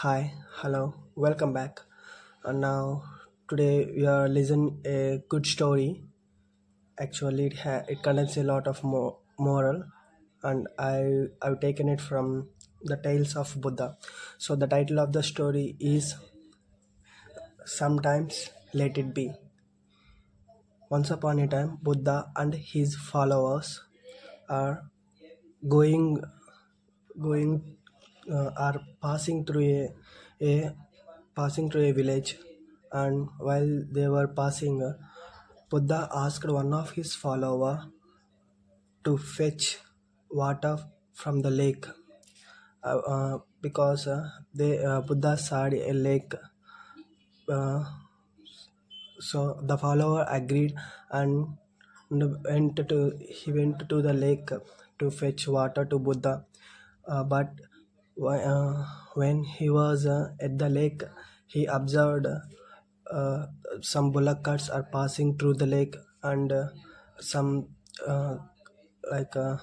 Hi, hello, welcome back. And now today we are listening a good story. Actually, it ha- it contains a lot of mo- moral, and I I've taken it from the Tales of Buddha. So the title of the story is Sometimes Let It Be. Once upon a time, Buddha and his followers are going going uh, are passing through a, a passing through a village. And while they were passing uh, buddha asked one of his follower to fetch water from the lake. Uh, uh, because uh, they uh, buddha saw a lake uh, so the follower agreed and went to he went to the lake to fetch water to buddha. But when he was uh, at the lake he observed uh, some bullock carts are passing through the lake and uh, some uh, like uh,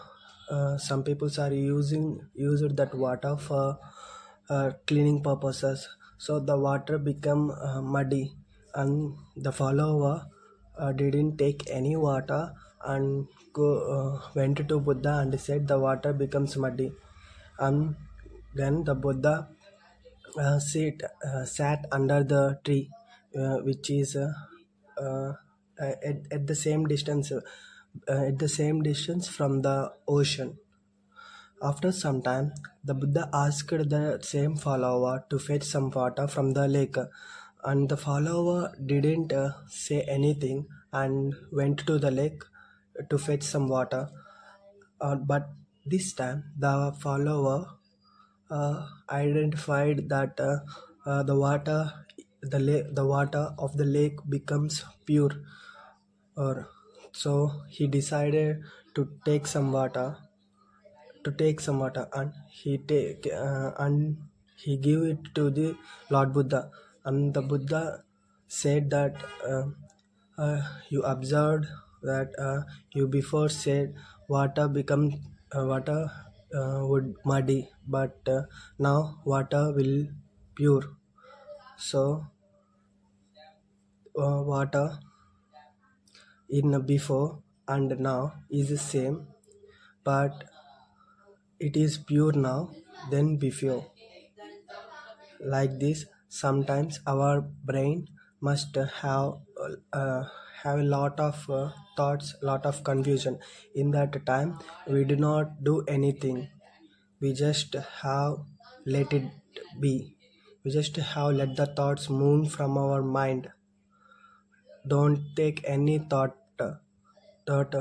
uh, some people are using used that water for uh, cleaning purposes. So the water become uh, muddy and the follower uh, didn't take any water and go uh, went to buddha and said the water becomes muddy. And then the buddha uh, sit uh, sat under the tree uh, which is uh, uh, at, at the same distance uh, at the same distance from the ocean after some time, the Buddha asked the same follower to fetch some water from the lake, and the follower didn't say anything and went to the lake to fetch some water. But this time, the follower identified that uh, uh, the water, the lake, the water of the lake becomes pure, or so he decided to take some water to take some water and he take uh, and he gave it to the lord buddha. And the buddha said that uh, uh, you observed that uh, you before said water become uh, water uh, would muddy but uh, now water will pure. So uh, water in before and now is the same but it is pure now than before. Like this sometimes our brain must have uh, have a lot of uh, thoughts lot of confusion. In that time we do not do anything. We just have let it be. We just have let the thoughts move from our mind. Don't take any thought thought.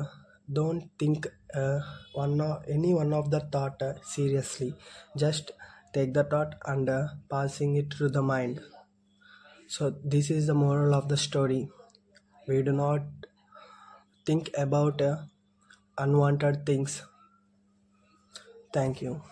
Don't think uh, one or any one of the thought uh, seriously. Just take the thought and uh, passing it through the mind. So this is the moral of the story we do not think about uh, unwanted things. Thank you